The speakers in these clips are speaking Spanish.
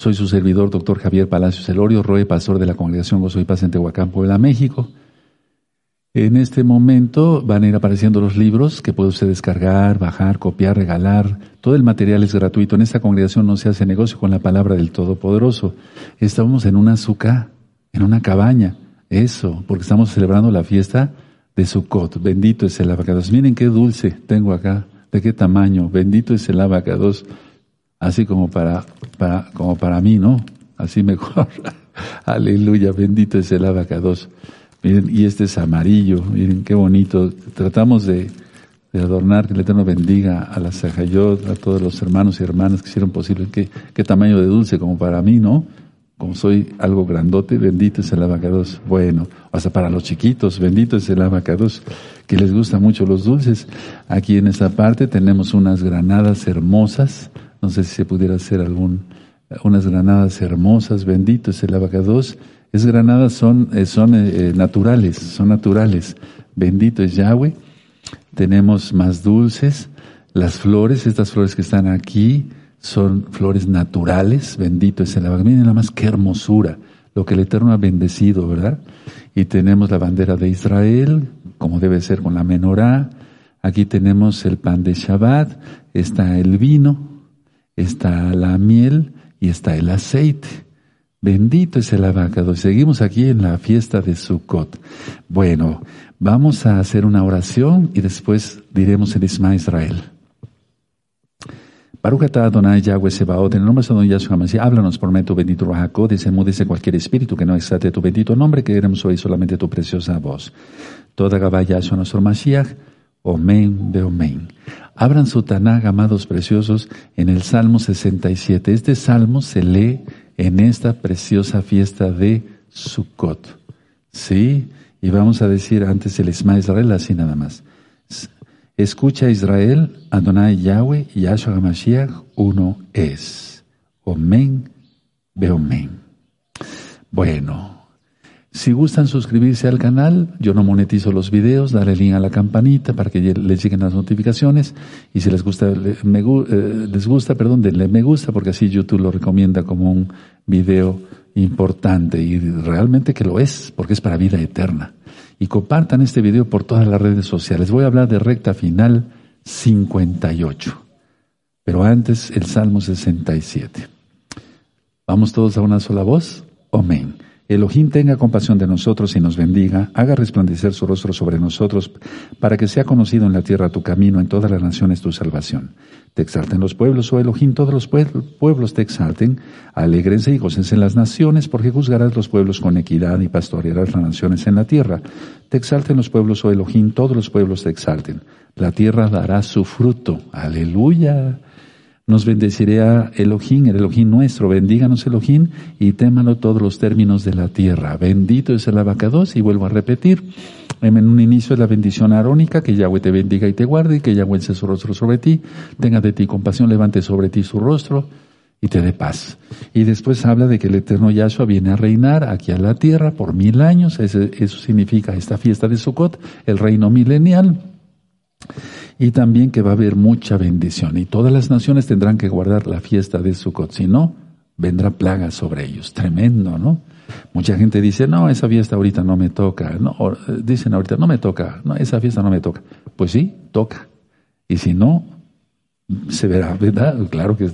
Soy su servidor, doctor Javier Palacios Elorio, Roe, pastor de la Congregación Gozo y Paz en Tehuacán, Puebla, México. En este momento van a ir apareciendo los libros que puede usted descargar, bajar, copiar, regalar. Todo el material es gratuito. En esta congregación no se hace negocio con la palabra del Todopoderoso. Estamos en una azúcar, en una cabaña. Eso, porque estamos celebrando la fiesta de Sukkot. Bendito es el abacados. Miren qué dulce tengo acá. De qué tamaño. Bendito es el abacados. Así como para, para, como para mí, ¿no? Así mejor. Aleluya. Bendito es el abacados. Miren, y este es amarillo, miren qué bonito. Tratamos de, adornar, que el Eterno bendiga a la Sajayot, a todos los hermanos y hermanas que hicieron posible. Qué, qué tamaño de dulce, como para mí, ¿no? Como soy algo grandote, bendito es el abacados. Bueno, hasta para los chiquitos, bendito es el abacados, que les gustan mucho los dulces. Aquí en esta parte tenemos unas granadas hermosas. No sé si se pudiera hacer algún, unas granadas hermosas, bendito es el abacados es granadas son, eh, son eh, eh, naturales, son naturales. Bendito es Yahweh. Tenemos más dulces. Las flores, estas flores que están aquí, son flores naturales. Bendito es el Abba. Miren nada más qué hermosura. Lo que el Eterno ha bendecido, ¿verdad? Y tenemos la bandera de Israel, como debe ser con la menorá. Aquí tenemos el pan de Shabbat, está el vino, está la miel y está el aceite. Bendito es el abacado. Seguimos aquí en la fiesta de Sukkot. Bueno, vamos a hacer una oración y después diremos el Isma Israel. Baruch Adonai Yahweh Sebaot, en el nombre de Don Yahshua Mashiach, háblanos por medio tu bendito desenmudece cualquier espíritu que no exate tu bendito nombre, que queremos hoy solamente tu preciosa voz. Toda Gabá Yahshua nuestro Mashiach, Omen de Omen. Abran su Tanag, amados preciosos, en el Salmo 67. Este Salmo se lee en esta preciosa fiesta de Sukkot. ¿Sí? Y vamos a decir antes el Isma Israel así nada más. Escucha Israel, Adonai Yahweh, Yahshua HaMashiach, uno es. Omen, Beomen. Bueno, si gustan suscribirse al canal, yo no monetizo los videos, dale link a la campanita para que les lleguen las notificaciones y si les gusta, me, eh, les gusta, perdón, denle me gusta porque así YouTube lo recomienda como un video importante y realmente que lo es, porque es para vida eterna. Y compartan este video por todas las redes sociales. Voy a hablar de recta final 58, pero antes el Salmo 67. Vamos todos a una sola voz. Amén. Elohim tenga compasión de nosotros y nos bendiga, haga resplandecer su rostro sobre nosotros, para que sea conocido en la tierra tu camino, en todas las naciones tu salvación. Te exalten los pueblos, oh Elohim, todos los pueblos te exalten, alégrense y gócense las naciones, porque juzgarás los pueblos con equidad y pastorearás las naciones en la tierra. Te exalten los pueblos, oh Elohim, todos los pueblos te exalten. La tierra dará su fruto. Aleluya. Nos bendecirá Elohim, el Elohim nuestro. Bendíganos Elohim y témalo todos los términos de la tierra. Bendito es el abacados y vuelvo a repetir. En un inicio es la bendición arónica, que Yahweh te bendiga y te guarde, que Yahweh se su rostro sobre ti, tenga de ti compasión, levante sobre ti su rostro y te dé paz. Y después habla de que el eterno Yahshua viene a reinar aquí a la tierra por mil años. Eso significa esta fiesta de Sukkot, el reino milenial y también que va a haber mucha bendición y todas las naciones tendrán que guardar la fiesta de Sukkot, si no, vendrá plaga sobre ellos. Tremendo, ¿no? Mucha gente dice, no, esa fiesta ahorita no me toca, no, dicen ahorita, no me toca, no, esa fiesta no me toca. Pues sí, toca. Y si no, se verá, ¿verdad? Claro que,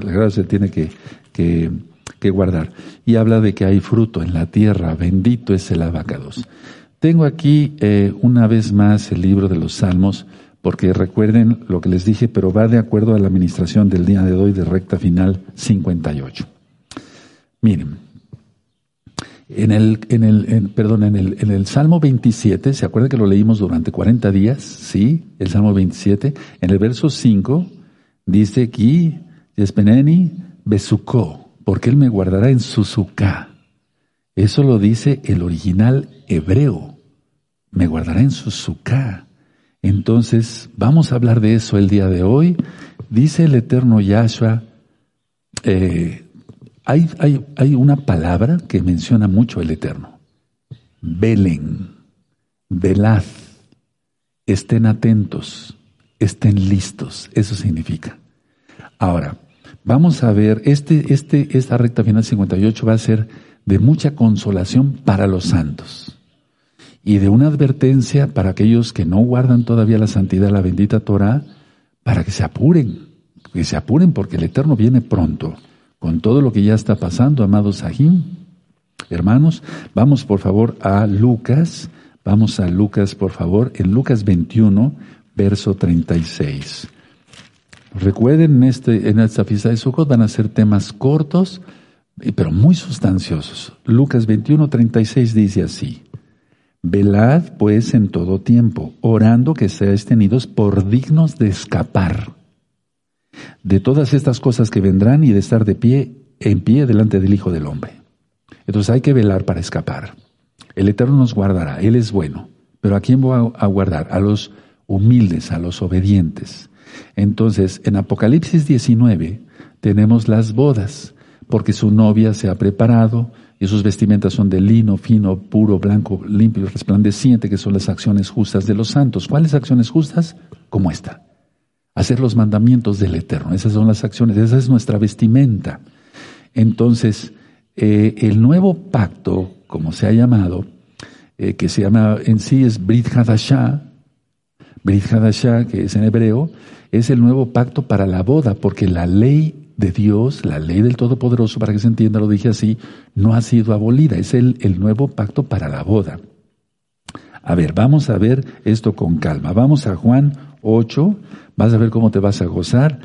la gracia se tiene que, que, que, guardar. Y habla de que hay fruto en la tierra, bendito es el abacados. Tengo aquí eh, una vez más el libro de los Salmos, porque recuerden lo que les dije, pero va de acuerdo a la administración del día de hoy de recta final 58. Miren, en el, en el, perdón, en el, en el Salmo 27, ¿se acuerdan que lo leímos durante 40 días? Sí, el Salmo 27, en el verso 5, dice aquí, Yespeneni Besuko, porque Él me guardará en su Eso lo dice el original hebreo. Me guardará en su entonces, vamos a hablar de eso el día de hoy. Dice el eterno Yahshua, eh, hay, hay, hay, una palabra que menciona mucho el eterno. Velen, velad, estén atentos, estén listos. Eso significa. Ahora, vamos a ver, este, este, esta recta final 58 va a ser de mucha consolación para los santos y de una advertencia para aquellos que no guardan todavía la santidad de la bendita Torah, para que se apuren, que se apuren porque el Eterno viene pronto, con todo lo que ya está pasando, amados Sahim. Hermanos, vamos por favor a Lucas, vamos a Lucas por favor, en Lucas 21, verso 36. Recuerden, en, este, en esta fiesta de Sukkot van a ser temas cortos, pero muy sustanciosos. Lucas 21, 36 dice así. Velad pues en todo tiempo, orando que seáis tenidos por dignos de escapar de todas estas cosas que vendrán y de estar de pie, en pie delante del Hijo del Hombre. Entonces hay que velar para escapar. El Eterno nos guardará, Él es bueno. Pero ¿a quién voy a guardar? A los humildes, a los obedientes. Entonces, en Apocalipsis 19 tenemos las bodas, porque su novia se ha preparado, y sus vestimentas son de lino fino, puro, blanco, limpio resplandeciente, que son las acciones justas de los santos. ¿Cuáles acciones justas? Como esta. Hacer los mandamientos del Eterno. Esas son las acciones, esa es nuestra vestimenta. Entonces, eh, el nuevo pacto, como se ha llamado, eh, que se llama en sí es Brit Hadashah, Brit Hadashah, que es en hebreo, es el nuevo pacto para la boda, porque la ley de Dios, la ley del Todopoderoso, para que se entienda, lo dije así, no ha sido abolida, es el, el nuevo pacto para la boda. A ver, vamos a ver esto con calma. Vamos a Juan 8, vas a ver cómo te vas a gozar.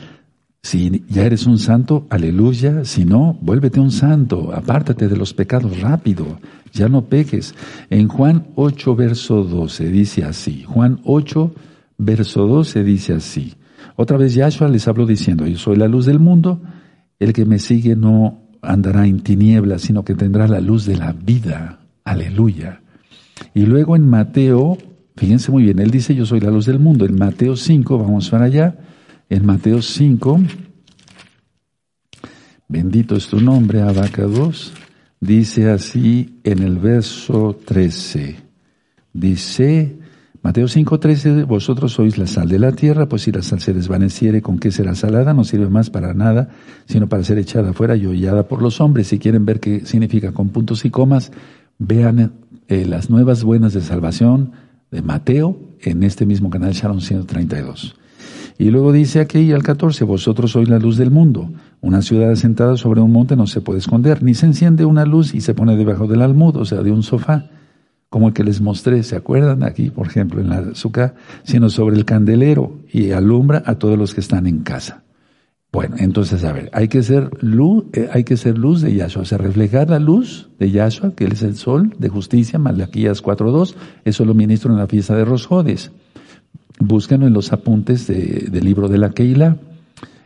Si ya eres un santo, aleluya. Si no, vuélvete un santo. Apártate de los pecados rápido. Ya no peques. En Juan 8, verso 12 dice así. Juan 8, verso 12 dice así. Otra vez Yahshua les habló diciendo, yo soy la luz del mundo, el que me sigue no andará en tinieblas, sino que tendrá la luz de la vida. Aleluya. Y luego en Mateo, fíjense muy bien, él dice, yo soy la luz del mundo. En Mateo 5, vamos para allá, en Mateo 5, bendito es tu nombre, Abacados, dice así en el verso 13, dice, Mateo 5:13, vosotros sois la sal de la tierra, pues si la sal se desvaneciere, ¿con qué será salada? No sirve más para nada, sino para ser echada afuera y hollada por los hombres. Si quieren ver qué significa con puntos y comas, vean eh, las nuevas buenas de salvación de Mateo en este mismo canal Sharon 132. Y luego dice aquí al 14, vosotros sois la luz del mundo. Una ciudad asentada sobre un monte no se puede esconder, ni se enciende una luz y se pone debajo del almud, o sea, de un sofá como el que les mostré, ¿se acuerdan? Aquí, por ejemplo, en la azúcar, sino sobre el candelero y alumbra a todos los que están en casa. Bueno, entonces, a ver, hay que ser luz, eh, hay que ser luz de Yahshua, o sea, reflejar la luz de Yahshua, que él es el sol de justicia, Malaquías 4.2, eso lo ministro en la fiesta de Rosjodes. Búsquenlo en los apuntes del libro de la Keila.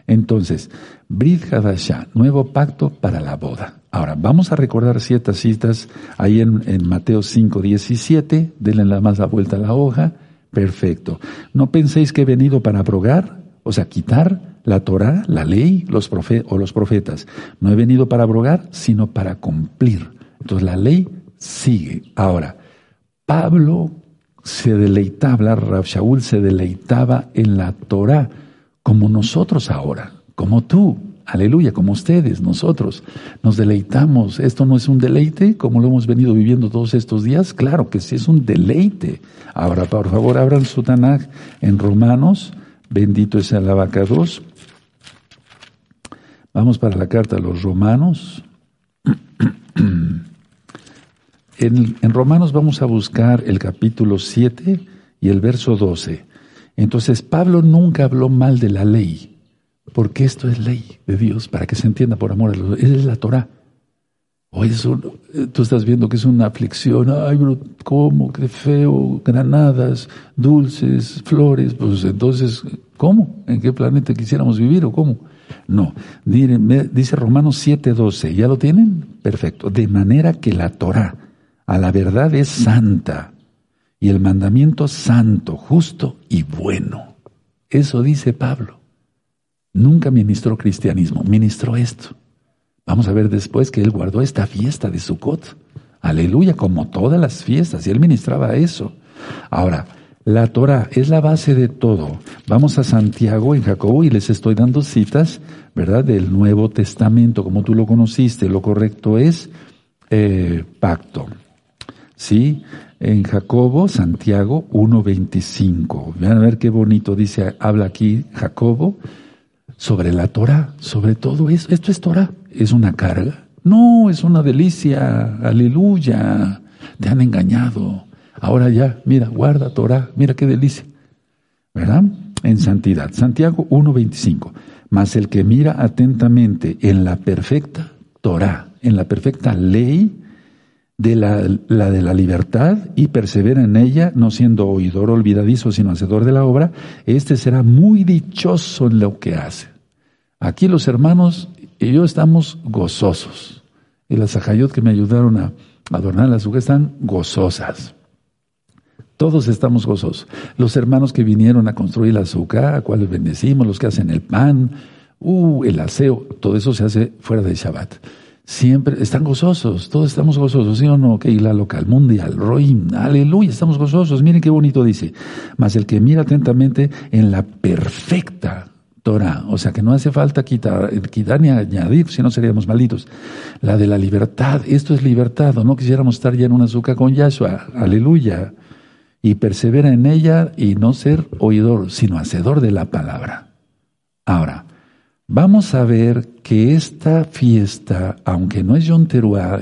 Entonces, Brit Hadashah, nuevo pacto para la boda. Ahora, vamos a recordar ciertas citas ahí en, Mateo 5, 17. Denle la más la vuelta a la hoja. Perfecto. No penséis que he venido para abrogar, o sea, quitar la Torah, la ley, los o los profetas. No he venido para abrogar, sino para cumplir. Entonces la ley sigue. Ahora, Pablo se deleitaba, Rab Shaul se deleitaba en la Torah, como nosotros ahora, como tú. Aleluya, como ustedes, nosotros nos deleitamos. ¿Esto no es un deleite como lo hemos venido viviendo todos estos días? Claro que sí, es un deleite. Ahora, por favor, abran su Tanaj en Romanos. Bendito es el abacados. Vamos para la carta a los Romanos. En, en Romanos vamos a buscar el capítulo 7 y el verso 12. Entonces, Pablo nunca habló mal de la ley. Porque esto es ley de Dios, para que se entienda por amor a los Es la Torah. O eso, tú estás viendo que es una aflicción. Ay, bro, ¿cómo? Qué feo. Granadas, dulces, flores. Pues entonces, ¿cómo? ¿En qué planeta quisiéramos vivir o cómo? No. Dice Romanos 7:12. ¿Ya lo tienen? Perfecto. De manera que la Torah a la verdad es santa y el mandamiento santo, justo y bueno. Eso dice Pablo. Nunca ministró cristianismo, ministró esto. Vamos a ver después que él guardó esta fiesta de Sukkot. Aleluya, como todas las fiestas, y él ministraba eso. Ahora, La Torah es la base de todo. Vamos a Santiago en Jacobo y les estoy dando citas, ¿verdad? Del Nuevo Testamento, como tú lo conociste. Lo correcto es eh, pacto. ¿Sí? En Jacobo, Santiago 1.25. Vean a ver qué bonito dice, habla aquí Jacobo sobre la Torah, sobre todo eso. ¿Esto es Torah? ¿Es una carga? No, es una delicia. Aleluya. Te han engañado. Ahora ya, mira, guarda Torah, mira qué delicia. ¿Verdad? En santidad. Santiago 1.25. Mas el que mira atentamente en la perfecta Torah, en la perfecta ley de la, la, de la libertad y persevera en ella, no siendo oidor olvidadizo, sino hacedor de la obra, este será muy dichoso en lo que hace. Aquí los hermanos y yo estamos gozosos. Y las ajayot que me ayudaron a adornar la azúcar están gozosas. Todos estamos gozosos. Los hermanos que vinieron a construir la azúcar, a cuales bendecimos, los que hacen el pan, uh, el aseo, todo eso se hace fuera de Shabbat. Siempre están gozosos, todos estamos gozosos, ¿sí o no? Que la local, mundial, Roim, aleluya, estamos gozosos. Miren qué bonito dice. Mas el que mira atentamente en la perfecta Torah, o sea que no hace falta quitar, ni añadir, si no seríamos malditos. La de la libertad, esto es libertad, o no quisiéramos estar ya en una azúcar con Yahshua, aleluya y persevera en ella y no ser oidor, sino hacedor de la palabra. Ahora, vamos a ver que esta fiesta, aunque no es Yom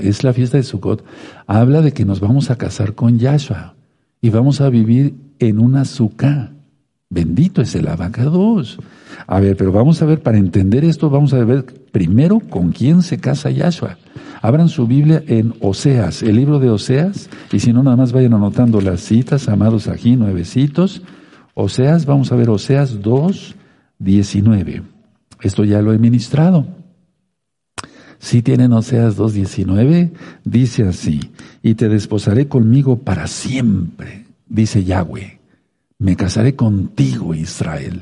es la fiesta de Sukkot, habla de que nos vamos a casar con Yahshua y vamos a vivir en una sukkah. Bendito es el abacados. A ver, pero vamos a ver, para entender esto, vamos a ver primero con quién se casa Yahshua. Abran su Biblia en Oseas, el libro de Oseas, y si no, nada más vayan anotando las citas, amados aquí, nuevecitos. Oseas, vamos a ver Oseas 2, 19. Esto ya lo he ministrado. Si tienen Oseas 2.19, dice así, y te desposaré conmigo para siempre, dice Yahweh. Me casaré contigo, Israel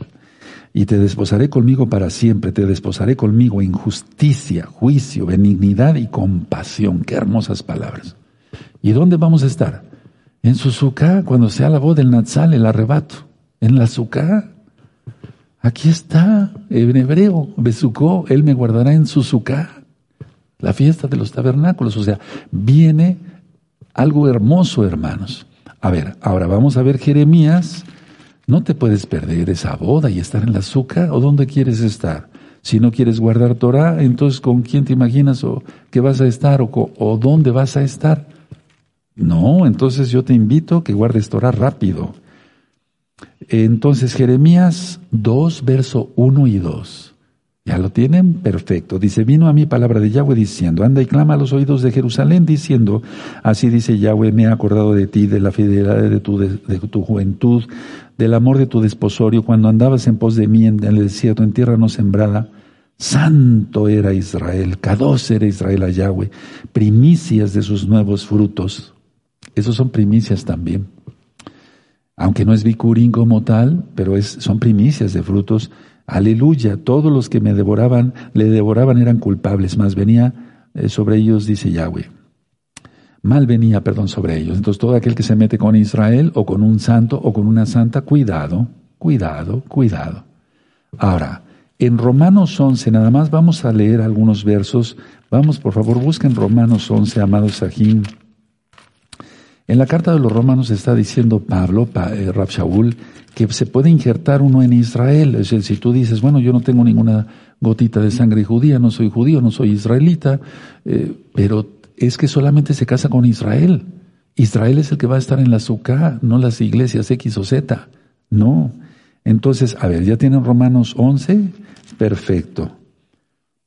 y te desposaré conmigo para siempre, te desposaré conmigo en justicia, juicio, benignidad y compasión. Qué hermosas palabras. ¿Y dónde vamos a estar? En Suzuka, cuando sea la voz del Natsal, el arrebato. En la. Aquí está, en hebreo, Besucó, Él me guardará en Suzuka. La fiesta de los tabernáculos. O sea, viene algo hermoso, hermanos. A ver, ahora vamos a ver Jeremías no te puedes perder esa boda y estar en la azúcar o dónde quieres estar. Si no quieres guardar Torah, entonces ¿con quién te imaginas o qué vas a estar o, dónde vas a estar? No, entonces yo te invito a que guardes Torah rápido. Entonces Jeremías 2, verso 1 y 2. ¿Ya lo tienen? Perfecto. Dice, vino a mí palabra de Yahweh diciendo, anda y clama a los oídos de Jerusalén diciendo, así dice Yahweh, me he acordado de ti, de la fidelidad de tu, de, tu juventud, del amor de tu desposorio, cuando andabas en pos de mí en el desierto, en tierra no sembrada. Santo era Israel, Kados era Israel a Yahweh, primicias de sus nuevos frutos. Esos son primicias también. Aunque no es bicurín como tal, pero es, son primicias de frutos Aleluya, todos los que me devoraban, le devoraban eran culpables, más venía eh, sobre ellos, dice Yahweh. Mal venía, perdón, sobre ellos. Entonces todo aquel que se mete con Israel o con un santo o con una santa, cuidado, cuidado, cuidado. Ahora, en Romanos 11, nada más vamos a leer algunos versos. Vamos, por favor, busquen Romanos 11, amados Sahim. En la carta de los romanos está diciendo Pablo, eh, Rab que se puede injertar uno en Israel. Es decir, si tú dices, bueno, yo no tengo ninguna gotita de sangre judía, no soy judío, no soy israelita, eh, pero es que solamente se casa con Israel. Israel es el que va a estar en la SUKA, no las iglesias X o Z. No. Entonces, a ver, ¿ya tienen Romanos 11? Perfecto.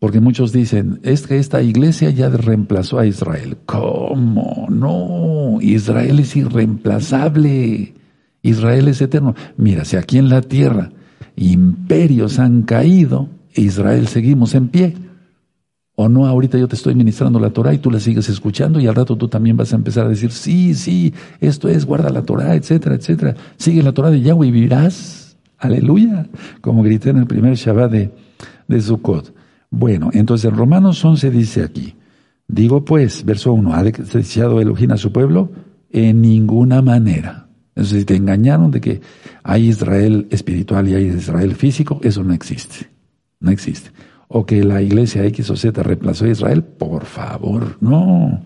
Porque muchos dicen, es que esta iglesia ya reemplazó a Israel. ¿Cómo? No, Israel es irreemplazable. Israel es eterno. Mira, si aquí en la tierra imperios han caído, Israel seguimos en pie. O no, ahorita yo te estoy ministrando la Torah y tú la sigues escuchando y al rato tú también vas a empezar a decir, sí, sí, esto es, guarda la Torah, etcétera, etcétera. Sigue la Torah de Yahweh y vivirás. Aleluya. Como grité en el primer Shabbat de, de Sukkot. Bueno, entonces en Romanos 11 dice aquí, digo pues, verso 1, ¿ha deseado Elohim a su pueblo? En ninguna manera. Entonces, si te engañaron de que hay Israel espiritual y hay Israel físico, eso no existe. No existe. O que la iglesia X o Z reemplazó a Israel, por favor, no.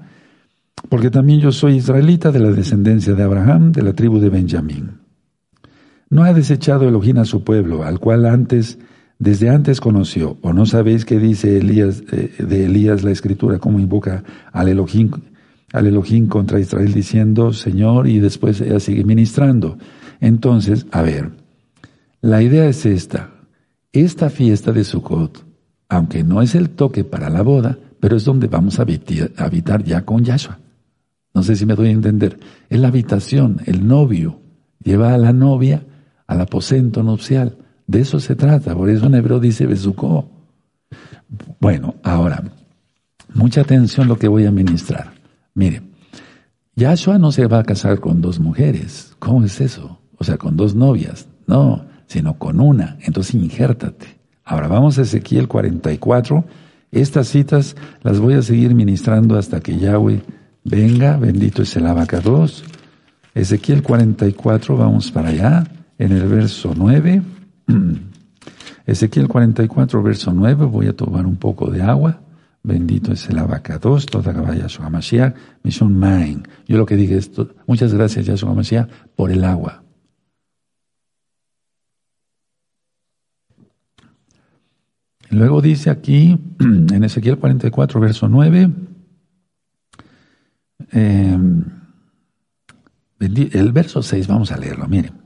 Porque también yo soy israelita de la descendencia de Abraham, de la tribu de Benjamín. No ha desechado Elohim a su pueblo, al cual antes, desde antes conoció. ¿O no sabéis qué dice Elías, eh, de Elías la escritura, cómo invoca al Elohim al Elohim contra Israel diciendo, Señor, y después ella sigue ministrando. Entonces, a ver, la idea es esta. Esta fiesta de Sukkot, aunque no es el toque para la boda, pero es donde vamos a habitar, ya con Yahshua. No sé si me doy a entender. Es la habitación, el novio lleva a la novia al aposento nupcial. De eso se trata. Por eso en hebreo dice Besucó. Bueno, ahora, mucha atención lo que voy a ministrar. Mire, Yahshua no se va a casar con dos mujeres. ¿Cómo es eso? O sea, con dos novias. No, sino con una. Entonces, injértate. Ahora vamos a Ezequiel 44. Estas citas las voy a seguir ministrando hasta que Yahweh venga. Bendito es el abacados. Ezequiel 44, vamos para allá, en el verso 9. Ezequiel 44, verso 9. Voy a tomar un poco de agua. Bendito es el abacados, toda caballa su Hamashiach, misión main. Yo lo que dije es, muchas gracias Yahshua Hamashiach por el agua. Luego dice aquí, en Ezequiel 44, verso 9, em, el verso 6, vamos a leerlo, miren.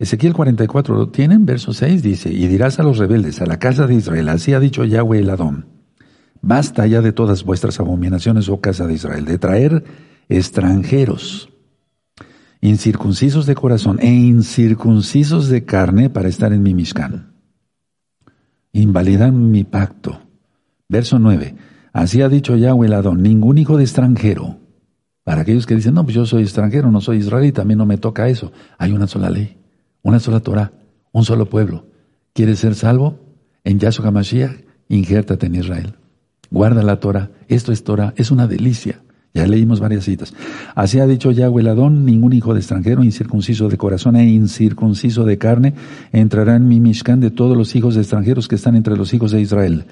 Ezequiel 44, ¿lo tienen? Verso 6 dice, y dirás a los rebeldes, a la casa de Israel, así ha dicho Yahweh el Adón, Basta ya de todas vuestras abominaciones, oh casa de Israel, de traer extranjeros, incircuncisos de corazón e incircuncisos de carne para estar en mi Mishkan. Invalidan mi pacto. Verso 9. Así ha dicho Yahweh el Adón, ningún hijo de extranjero. Para aquellos que dicen, no, pues yo soy extranjero, no soy israelita, a mí no me toca eso. Hay una sola ley, una sola Torah, un solo pueblo. ¿Quieres ser salvo? En Yahshua HaMashiach, injértate en Israel guarda la Torah, esto es Torah, es una delicia. Ya leímos varias citas. Así ha dicho Yahweh Adón, ningún hijo de extranjero, incircunciso de corazón e incircunciso de carne, entrará en mi Mishkan de todos los hijos de extranjeros que están entre los hijos de Israel.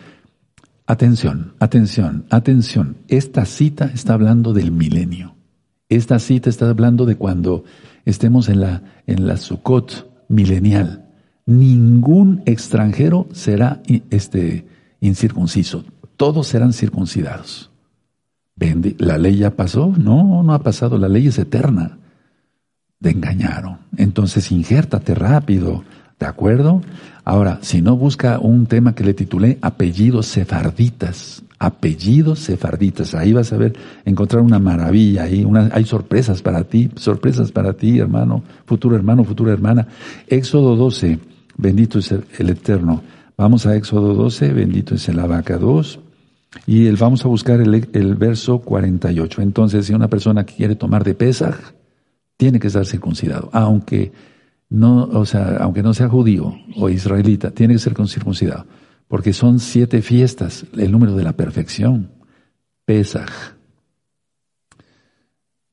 Atención, atención, atención. Esta cita está hablando del milenio. Esta cita está hablando de cuando estemos en la, en la Sukkot milenial. Ningún extranjero será este, incircunciso todos serán circuncidados. ¿La ley ya pasó? No, no ha pasado, la ley es eterna. Te engañaron. Entonces, injértate rápido, ¿de acuerdo? Ahora, si no busca un tema que le titulé apellidos sefarditas, apellidos sefarditas, ahí vas a ver, encontrar una maravilla, ahí una, hay sorpresas para ti, sorpresas para ti, hermano, futuro hermano, futura hermana. Éxodo 12, bendito es el, Eterno. Vamos a Éxodo 12, bendito es el Abaca 2. Y vamos a buscar el, verso 48. Entonces, si una persona quiere tomar de Pesaj, tiene que estar circuncidado, aunque no, o sea, aunque no sea judío o israelita, tiene que ser circuncidado, porque son siete fiestas, el número de la perfección. Pesaj.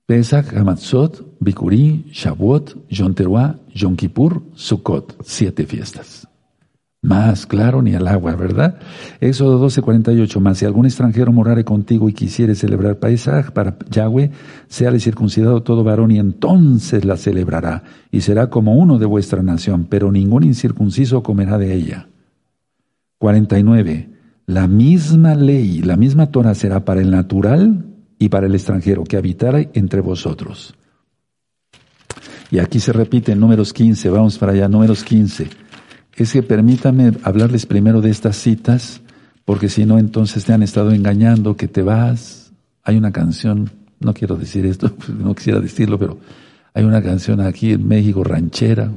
Pesach, Hamatzot, Bikurí, Shavuot, Yom Teruah, Yom Kippur, Sukkot. Siete fiestas más claro ni al agua, ¿verdad? Éxodo 12, 48, más si algún extranjero morare contigo y quisiere celebrar paisaje para Yahweh, seale circuncidado todo varón y entonces la celebrará y será como uno de vuestra nación, pero ningún incircunciso comerá de ella. 49. La misma ley, la misma Torah será para el natural y para el extranjero que habitara entre vosotros. Y aquí se repite en números 15, vamos para allá, números 15 es que permítame hablarles primero de estas citas, porque si no, entonces te han estado engañando, que te vas. Hay una canción, no quiero decir esto, no quisiera decirlo, pero hay una canción aquí en México, ranchera,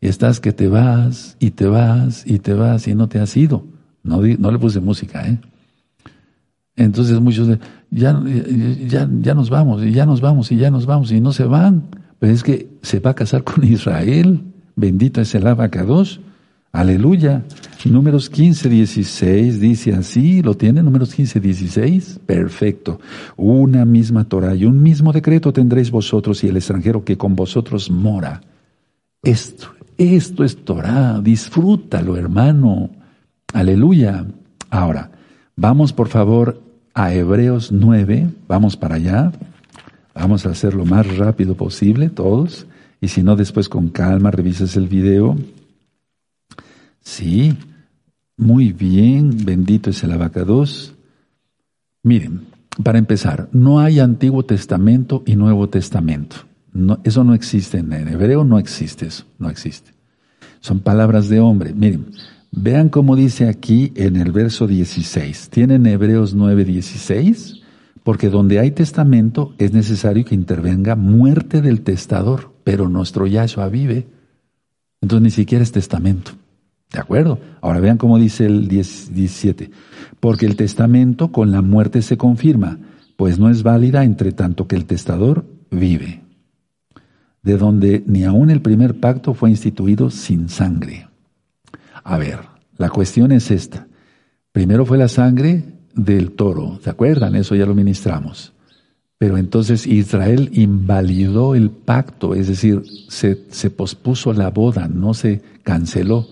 y estás que te vas, y te vas, y te vas, y no te has ido. No, no le puse música, ¿eh? Entonces muchos ya, ya, ya nos vamos, y ya nos vamos, y ya nos vamos, y no se van. Pero es que se va a casar con Israel, bendito es el abacados Aleluya. Números 15, 16 dice así, ¿lo tiene? Números 15, 16. Perfecto. Una misma Torah y un mismo decreto tendréis vosotros y el extranjero que con vosotros mora. Esto, esto es Torah. Disfrútalo, hermano. Aleluya. Ahora, vamos por favor a Hebreos 9. Vamos para allá. Vamos a hacer lo más rápido posible, todos. Y si no, después con calma revisas el video. Sí, muy bien, bendito es el abacados. Miren, para empezar, no hay Antiguo Testamento y Nuevo Testamento. eso no existe en hebreo, no existe eso, no existe. Son palabras de hombre. Miren, vean cómo dice aquí en el verso 16. ¿Tienen Hebreos 9, 16? Porque donde hay testamento es necesario que intervenga muerte del testador, pero nuestro Yahshua vive. Entonces ni siquiera es testamento. ¿De acuerdo? Ahora vean cómo dice el 17. Porque el testamento con la muerte se confirma, pues no es válida entre tanto que el testador vive. De donde ni aun el primer pacto fue instituido sin sangre. A ver, la cuestión es esta. Primero fue la sangre del toro, ¿se acuerdan? Eso ya lo ministramos. Pero entonces Israel invalidó el pacto, es decir, se, se pospuso la boda, no se canceló.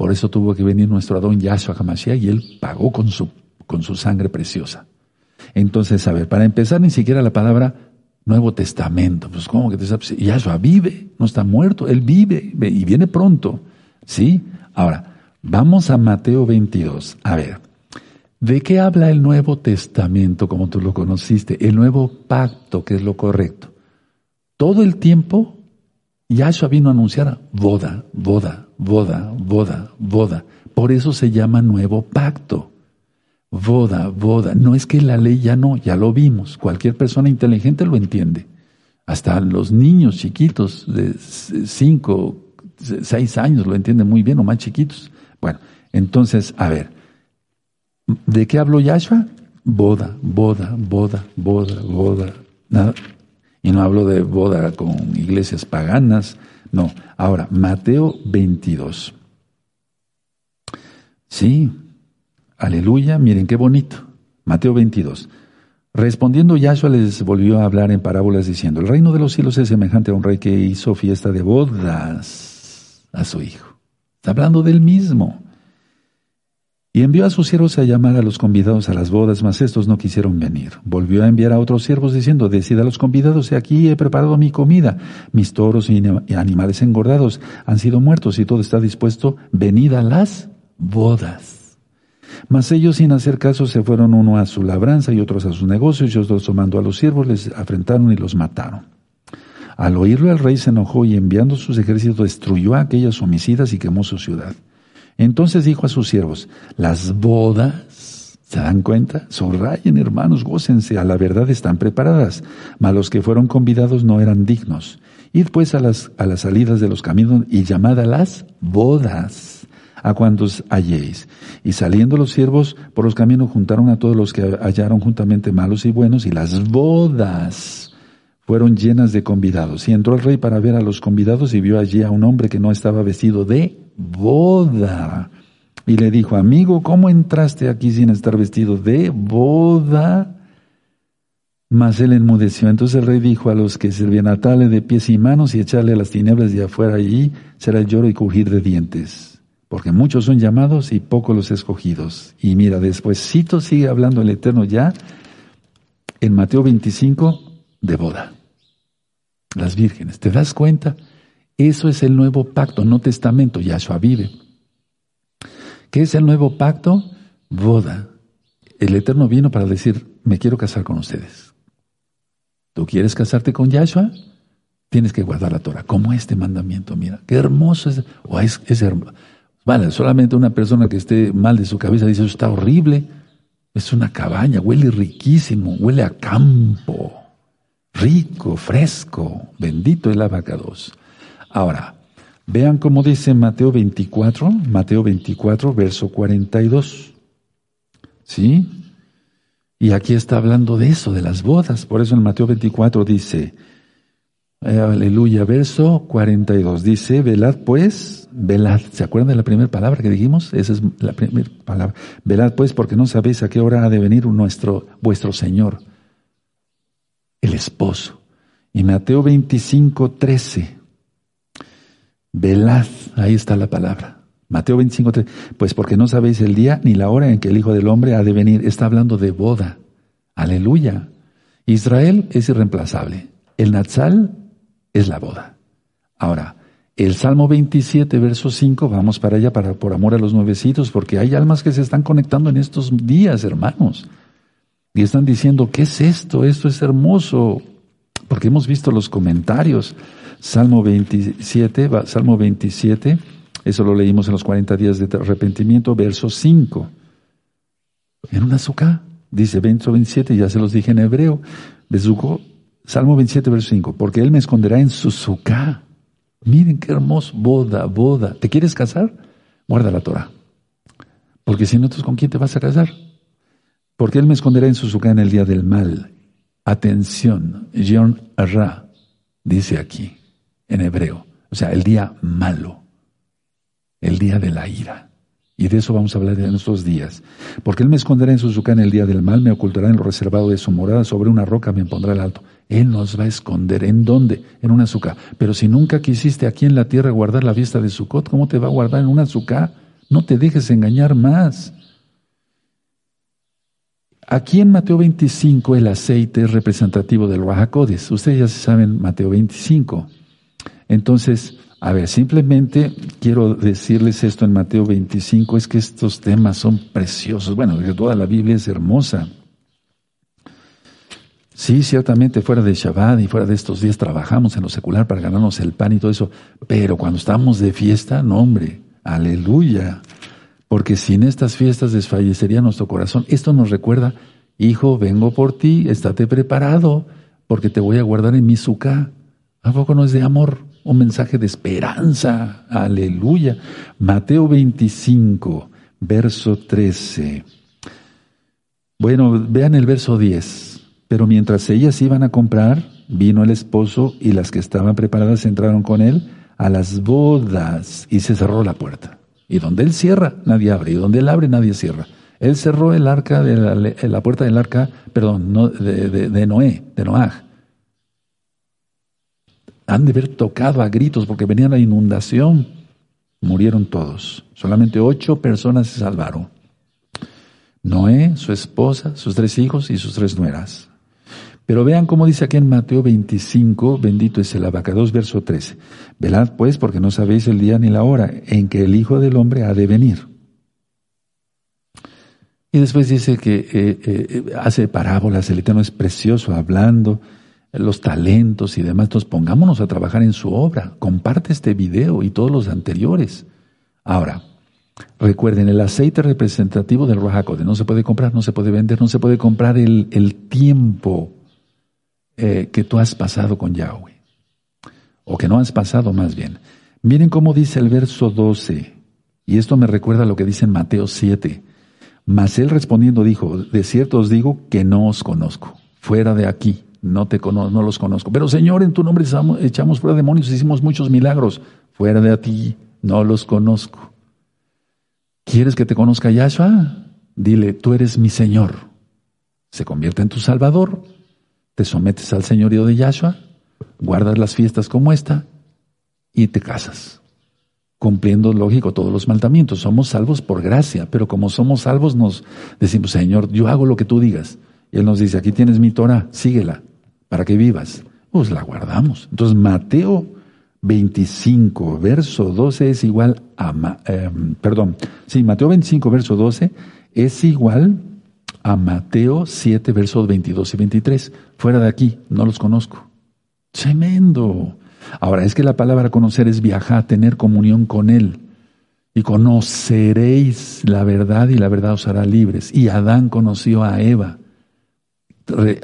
Por eso tuvo que venir nuestro Adón Yahshua HaMashiach y él pagó con su, con su sangre preciosa. Entonces, a ver, para empezar, ni siquiera la palabra Nuevo Testamento. Pues, ¿cómo que te Yahshua vive, no está muerto, él vive y viene pronto. ¿Sí? Ahora, vamos a Mateo 22. A ver, ¿de qué habla el Nuevo Testamento como tú lo conociste? El nuevo pacto, que es lo correcto. Todo el tiempo Yahshua vino a anunciar boda, boda, boda, boda, boda. Por eso se llama nuevo pacto. Boda, boda. No es que la ley ya no, ya lo vimos. Cualquier persona inteligente lo entiende. Hasta los niños chiquitos de cinco, seis años lo entienden muy bien o más chiquitos. Bueno, entonces, a ver, ¿de qué habló Yahshua? Boda, boda, boda, boda, boda. Nada, y no hablo de boda con iglesias paganas, no. Ahora, Mateo 22. Sí, aleluya, miren qué bonito. Mateo 22. Respondiendo Yahshua les volvió a hablar en parábolas diciendo, el reino de los cielos es semejante a un rey que hizo fiesta de bodas a su hijo. Está hablando del mismo. Y envió a sus siervos a llamar a los convidados a las bodas, mas estos no quisieron venir. Volvió a enviar a otros siervos diciendo, decid a los convidados, aquí he preparado mi comida, mis toros y animales engordados han sido muertos y todo está dispuesto, venid a las bodas. Mas ellos sin hacer caso se fueron uno a su labranza y otros a sus negocios y otros tomando a los siervos les afrentaron y los mataron. Al oírlo el rey se enojó y enviando sus ejércitos destruyó a aquellas homicidas y quemó su ciudad. Entonces dijo a sus siervos, las bodas, ¿se dan cuenta? Sonrayen hermanos, gócense, a la verdad están preparadas, mas los que fueron convidados no eran dignos. Id pues a las, a las salidas de los caminos y llamad a las bodas a cuantos halléis. Y saliendo los siervos por los caminos juntaron a todos los que hallaron juntamente malos y buenos y las bodas fueron llenas de convidados. Y entró el rey para ver a los convidados y vio allí a un hombre que no estaba vestido de boda. Y le dijo, amigo, ¿cómo entraste aquí sin estar vestido de boda? Mas él enmudeció. Entonces el rey dijo a los que servían, atarle de pies y manos y echarle a las tinieblas de afuera. Allí será lloro y crujir de dientes. Porque muchos son llamados y pocos los escogidos. Y mira, después Cito sigue hablando el Eterno ya en Mateo 25 de boda las vírgenes. ¿Te das cuenta? Eso es el nuevo pacto, no testamento. Yahshua vive. ¿Qué es el nuevo pacto? Boda. El Eterno vino para decir, me quiero casar con ustedes. ¿Tú quieres casarte con Yahshua? Tienes que guardar la Torah, como este mandamiento. Mira, qué hermoso es. O es, es hermoso. Vale, solamente una persona que esté mal de su cabeza dice, eso está horrible. Es una cabaña, huele riquísimo, huele a campo rico, fresco, bendito el abacados. Ahora, vean cómo dice Mateo 24, Mateo 24, verso 42. ¿Sí? Y aquí está hablando de eso, de las bodas. Por eso en Mateo 24 dice, Eh, aleluya, verso 42. Dice, velad pues, velad. ¿Se acuerdan de la primera palabra que dijimos? Esa es la primera palabra. Velad pues porque no sabéis a qué hora ha de venir nuestro, vuestro Señor, el esposo. Y Mateo 25, 13. Velad, ahí está la palabra. Mateo 25, 13. Pues porque no sabéis el día ni la hora en que el Hijo del Hombre ha de venir. Está hablando de boda. Aleluya. Israel es irreemplazable. El Natsal es la boda. Ahora, el Salmo 27, verso 5, vamos para allá para, por amor a los nuevecitos, porque hay almas que se están conectando en estos días, hermanos. Y están diciendo, ¿qué es esto? Esto es hermoso. Porque hemos visto los comentarios. Salmo 27, Salmo 27, eso lo leímos en los 40 días de arrepentimiento, verso 5. En una azúcar, dice verso 27, ya se los dije en hebreo. Bezuko Salmo 27, verso 5. Porque Él me esconderá en su suká. Miren qué hermoso. Boda, boda. ¿Te quieres casar? Guarda la Torah. Porque si no, ¿con quién te vas a casar? Porque Él me esconderá en su suká en el día del mal. Atención. John Ra dice aquí, en hebreo. O sea, el día malo. El día de la ira. Y de eso vamos a hablar en estos días. Porque Él me esconderá en su suca en el día del mal, me ocultará en lo reservado de su morada, sobre una roca me pondrá el alto. Él nos va a esconder. ¿En dónde? En una azúcar. Pero si nunca quisiste aquí en la tierra guardar la fiesta de Sucot, ¿cómo te va a guardar en una azúcar? No te dejes engañar más. Aquí en Mateo 25 el aceite es representativo del Rahakodes. Ustedes ya saben Mateo 25. Entonces, a ver, simplemente quiero decirles esto en Mateo 25, es que estos temas son preciosos. Bueno, toda la Biblia es hermosa. Sí, ciertamente fuera de Shabbat y fuera de estos días trabajamos en lo secular para ganarnos el pan y todo eso, pero cuando estamos de fiesta, no hombre, aleluya, porque sin estas fiestas desfallecería nuestro corazón. Esto nos recuerda, hijo, vengo por ti, estate preparado, porque te voy a guardar en mi suká. ¿A poco no es de amor? Un mensaje de esperanza. Aleluya. Mateo 25, verso 13. Bueno, vean el verso 10. Pero mientras ellas iban a comprar, vino el esposo y las que estaban preparadas entraron con él a las bodas y se cerró la puerta. Y donde él cierra, nadie abre. Y donde él abre, nadie cierra. Él cerró el arca de la, puerta del arca, perdón, de, de Noé, de Noaj han de haber tocado a gritos porque venía la inundación. Murieron todos. Solamente ocho personas se salvaron. Noé, su esposa, sus tres hijos y sus tres nueras. Pero vean cómo dice aquí en Mateo 25, bendito es el abacados, verso 13. Velad pues porque no sabéis el día ni la hora en que el Hijo del Hombre ha de venir. Y después dice que eh, eh, hace parábolas, el Eterno es precioso hablando los talentos y demás. Entonces pongámonos a trabajar en su obra. Comparte este video y todos los anteriores. Ahora, recuerden, el aceite representativo del de no se puede comprar, no se puede vender, no se puede comprar el, el tiempo eh, que tú has pasado con Yahweh. O que no has pasado más bien. Miren cómo dice el verso 12. Y esto me recuerda a lo que dice en Mateo 7. Mas él respondiendo dijo, de cierto os digo que no os conozco, fuera de aquí no, te no los conozco. Pero Señor, en tu nombre echamos fuera demonios, hicimos muchos milagros. Fuera de ti, no los conozco. ¿Quieres que te conozca Yahshua? Dile, tú eres mi Señor. Se convierte en tu Salvador, te sometes al señorío de Yahshua, guardas las fiestas como esta y te casas. Cumpliendo, lógico, todos los mandamientos. Somos salvos por gracia, pero como somos salvos nos decimos, Señor, yo hago lo que tú digas. Y Él nos dice, aquí tienes mi Torah, síguela para que vivas. Pues la guardamos. Entonces Mateo 25, verso 12 es igual a, em, perdón, sí, Mateo 25, verso 12 es igual a Mateo 7, versos 22 y 23. Fuera de aquí, no los conozco. Tremendo. Ahora, es que la palabra conocer es viajar, tener comunión con Él. Y conoceréis la verdad y la verdad os hará libres. Y Adán conoció a Eva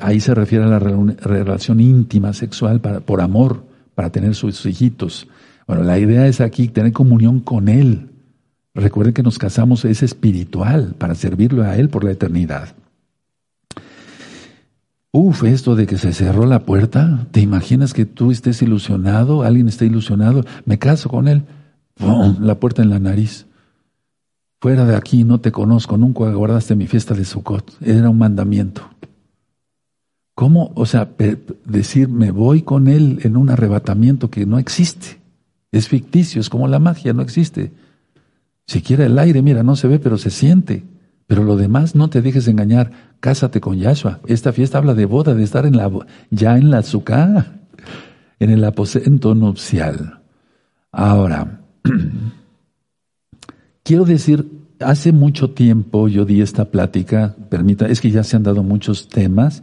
ahí se refiere a la relación íntima, sexual, para, por amor, para tener sus hijitos. Bueno, la idea es aquí tener comunión con Él. Recuerden que nos casamos, es espiritual, para servirlo a Él por la eternidad. Uf, esto de que se cerró la puerta, ¿te imaginas que tú estés ilusionado, alguien está ilusionado, me caso con él, ¡Pum! la puerta en la nariz. Fuera de aquí, no te conozco, nunca guardaste mi fiesta de Sukkot, era un mandamiento. ¿Cómo, o sea, decir me voy con él en un arrebatamiento que no existe? Es ficticio, es como la magia, no existe. Siquiera el aire, mira, no se ve, pero se siente. Pero lo demás, no te dejes engañar. Cásate con Yahshua. Esta fiesta habla de boda, de estar en la, ya en la azúcar, en el aposento nupcial. Ahora, quiero decir, hace mucho tiempo yo di esta plática, permita, es que ya se han dado muchos temas.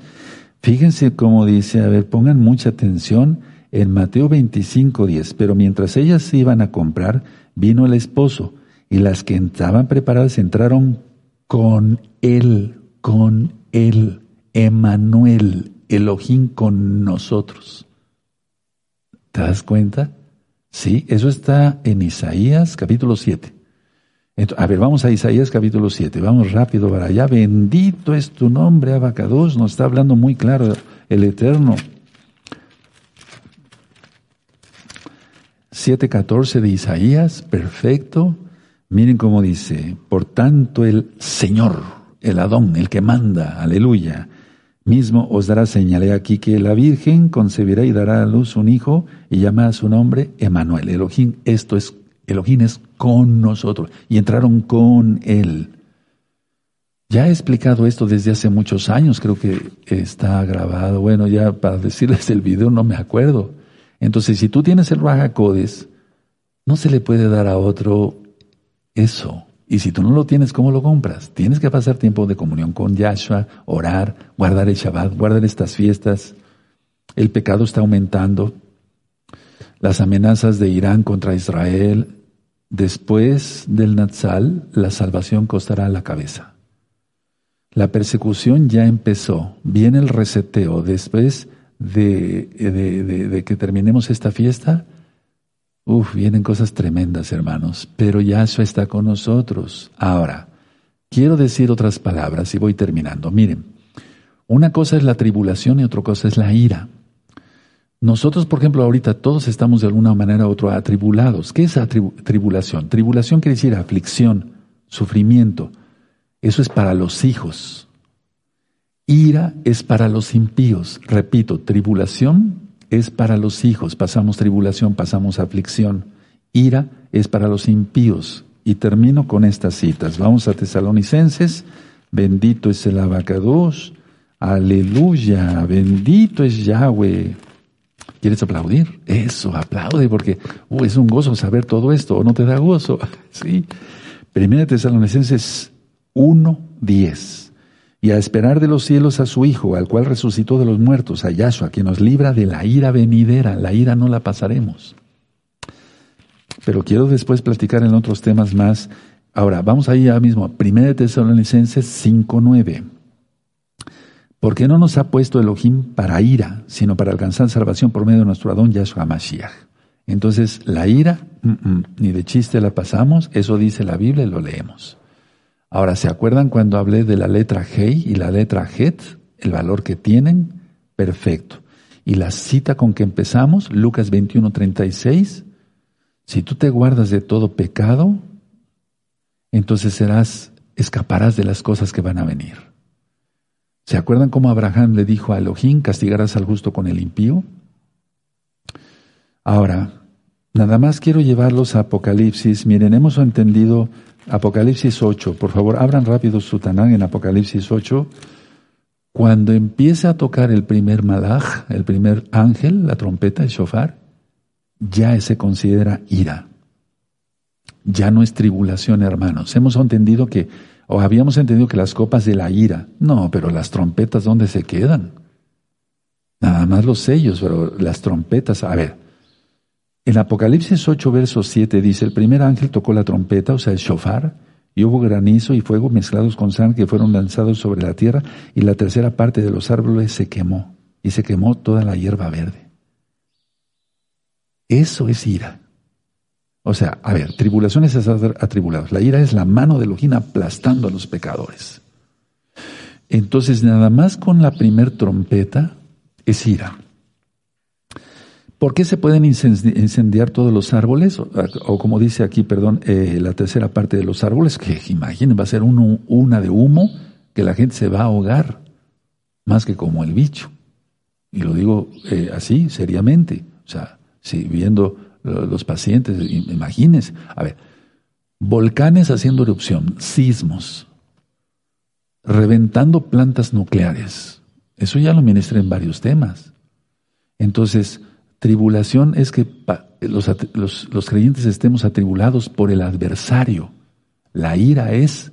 Fíjense cómo dice, a ver, pongan mucha atención en Mateo 25, 10. Pero mientras ellas iban a comprar, vino el esposo, y las que estaban preparadas entraron con él, con él, Emanuel, Elohim con nosotros. ¿Te das cuenta? Sí, eso está en Isaías capítulo 7. A ver, vamos a Isaías capítulo 7, vamos rápido para allá. Bendito es tu nombre, Abacados, nos está hablando muy claro el Eterno. 7.14 de Isaías, perfecto. Miren cómo dice, por tanto el Señor, el Adón, el que manda, aleluya, mismo os dará señal. aquí que la Virgen concebirá y dará a luz un hijo y llamará a su nombre Emanuel. Elohim, esto es, Elohim es con nosotros. Y entraron con él. Ya he explicado esto desde hace muchos años, creo que está grabado. Bueno, ya para decirles el video no me acuerdo. Entonces, si tú tienes el Raja Codes, no se le puede dar a otro eso. Y si tú no lo tienes, ¿cómo lo compras? Tienes que pasar tiempo de comunión con Yahshua, orar, guardar el Shabbat, guardar estas fiestas. El pecado está aumentando. Las amenazas de Irán contra Israel. Después del Natsal, la salvación costará la cabeza. La persecución ya empezó. Viene el reseteo. Después de, que terminemos esta fiesta, Uf, vienen cosas tremendas, hermanos, pero Yahshua está con nosotros. Ahora, quiero decir otras palabras y voy terminando. Miren, una cosa es la tribulación y otra cosa es la ira. Nosotros, por ejemplo, ahorita todos estamos de alguna manera u otra atribulados. ¿Qué es tribulación? Tribulación quiere decir aflicción, sufrimiento. Eso es para los hijos. Ira es para los impíos. Repito, tribulación es para los hijos, pasamos tribulación, pasamos aflicción. Ira es para los impíos. Y termino con estas citas. Vamos a Tesalonicenses. Bendito es el abacados. Aleluya. Bendito es Yahweh. ¿Quieres aplaudir? Eso, aplaude, porque es un gozo saber todo esto, o no te da gozo. Sí. Primera Tesalonicenses 1, 10. Y a esperar de los cielos a su Hijo, al cual resucitó de los muertos, a Yahshua, que nos libra de la ira venidera. La ira no la pasaremos. Pero quiero después platicar en otros temas más. Ahora, vamos ahí ya mismo. Primera Tesalonicenses 5, 9. Porque no nos ha puesto Elohim para ira, sino para alcanzar salvación por medio de nuestro Adón Yahshua Mashiach. Entonces, la ira, ni de chiste la pasamos, eso dice la Biblia y lo leemos. Ahora, ¿se acuerdan cuando hablé de la letra Hei y la letra Het? El valor que tienen, perfecto. Y la cita con que empezamos, Lucas 21, 36, si tú te guardas de todo pecado, entonces serás, escaparás de las cosas que van a venir. ¿Se acuerdan cómo Abraham le dijo a Elohim, castigarás al justo con el impío? Ahora, nada más quiero llevarlos a Apocalipsis. Miren, hemos entendido Apocalipsis 8, por favor, abran rápido su Tanán en Apocalipsis 8. Cuando empieza a tocar el primer malaj, el primer ángel, la trompeta, el shofar, ya se considera ira. Ya no es tribulación, hermanos. Hemos entendido que, o habíamos entendido que las copas de la ira, no, pero las trompetas, ¿dónde se quedan? Nada más los sellos, pero las trompetas, a ver, en Apocalipsis 8, verso 7 dice, el primer ángel tocó la trompeta, o sea, el shofar, y hubo granizo y fuego mezclados con sangre que fueron lanzados sobre la tierra, y la tercera parte de los árboles se quemó, y se quemó toda la hierba verde. Eso es ira. O sea, a ver, tribulaciones es atribulados. La ira es la mano de Elohim aplastando a los pecadores. Entonces, nada más con la primer trompeta es ira. ¿Por qué se pueden incendiar todos los árboles? O, como dice aquí, perdón, eh, la tercera parte de los árboles, que imaginen, va a ser una de humo que la gente se va a ahogar, más que como el bicho. Y lo digo eh, así, seriamente. O sea, si viendo los pacientes, imagínense. A ver, volcanes haciendo erupción, sismos, reventando plantas nucleares. Eso ya lo ministré en varios temas. Entonces, Tribulación es que los, creyentes estemos atribulados por el adversario. La ira es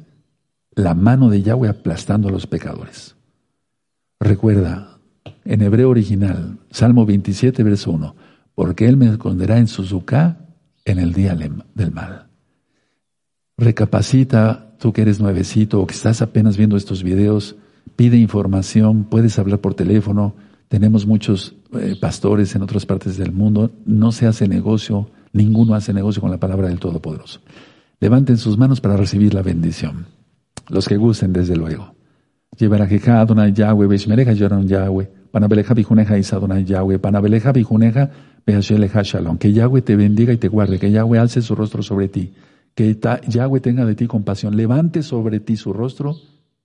la mano de Yahweh aplastando a los pecadores. Recuerda, en hebreo original, Salmo 27, verso 1, porque Él me esconderá en su zucá en el día del mal. Recapacita, tú que eres nuevecito o que estás apenas viendo estos videos, pide información, puedes hablar por teléfono, tenemos muchos eh, pastores en otras partes del mundo. No se hace negocio, ninguno hace negocio con la palabra del Todopoderoso. Levanten sus manos para recibir la bendición. Los que gusten, desde luego. Yahweh, Yahweh, Panabeleja Bijuneja Yahweh, Panabeleja Bijuneja. Que Yahweh te bendiga y te guarde, que Yahweh alce su rostro sobre ti, que Yahweh tenga de ti compasión, levante sobre ti su rostro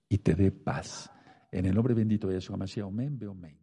y te dé paz. En el nombre bendito de Yeshua Mashiach, amén, amén.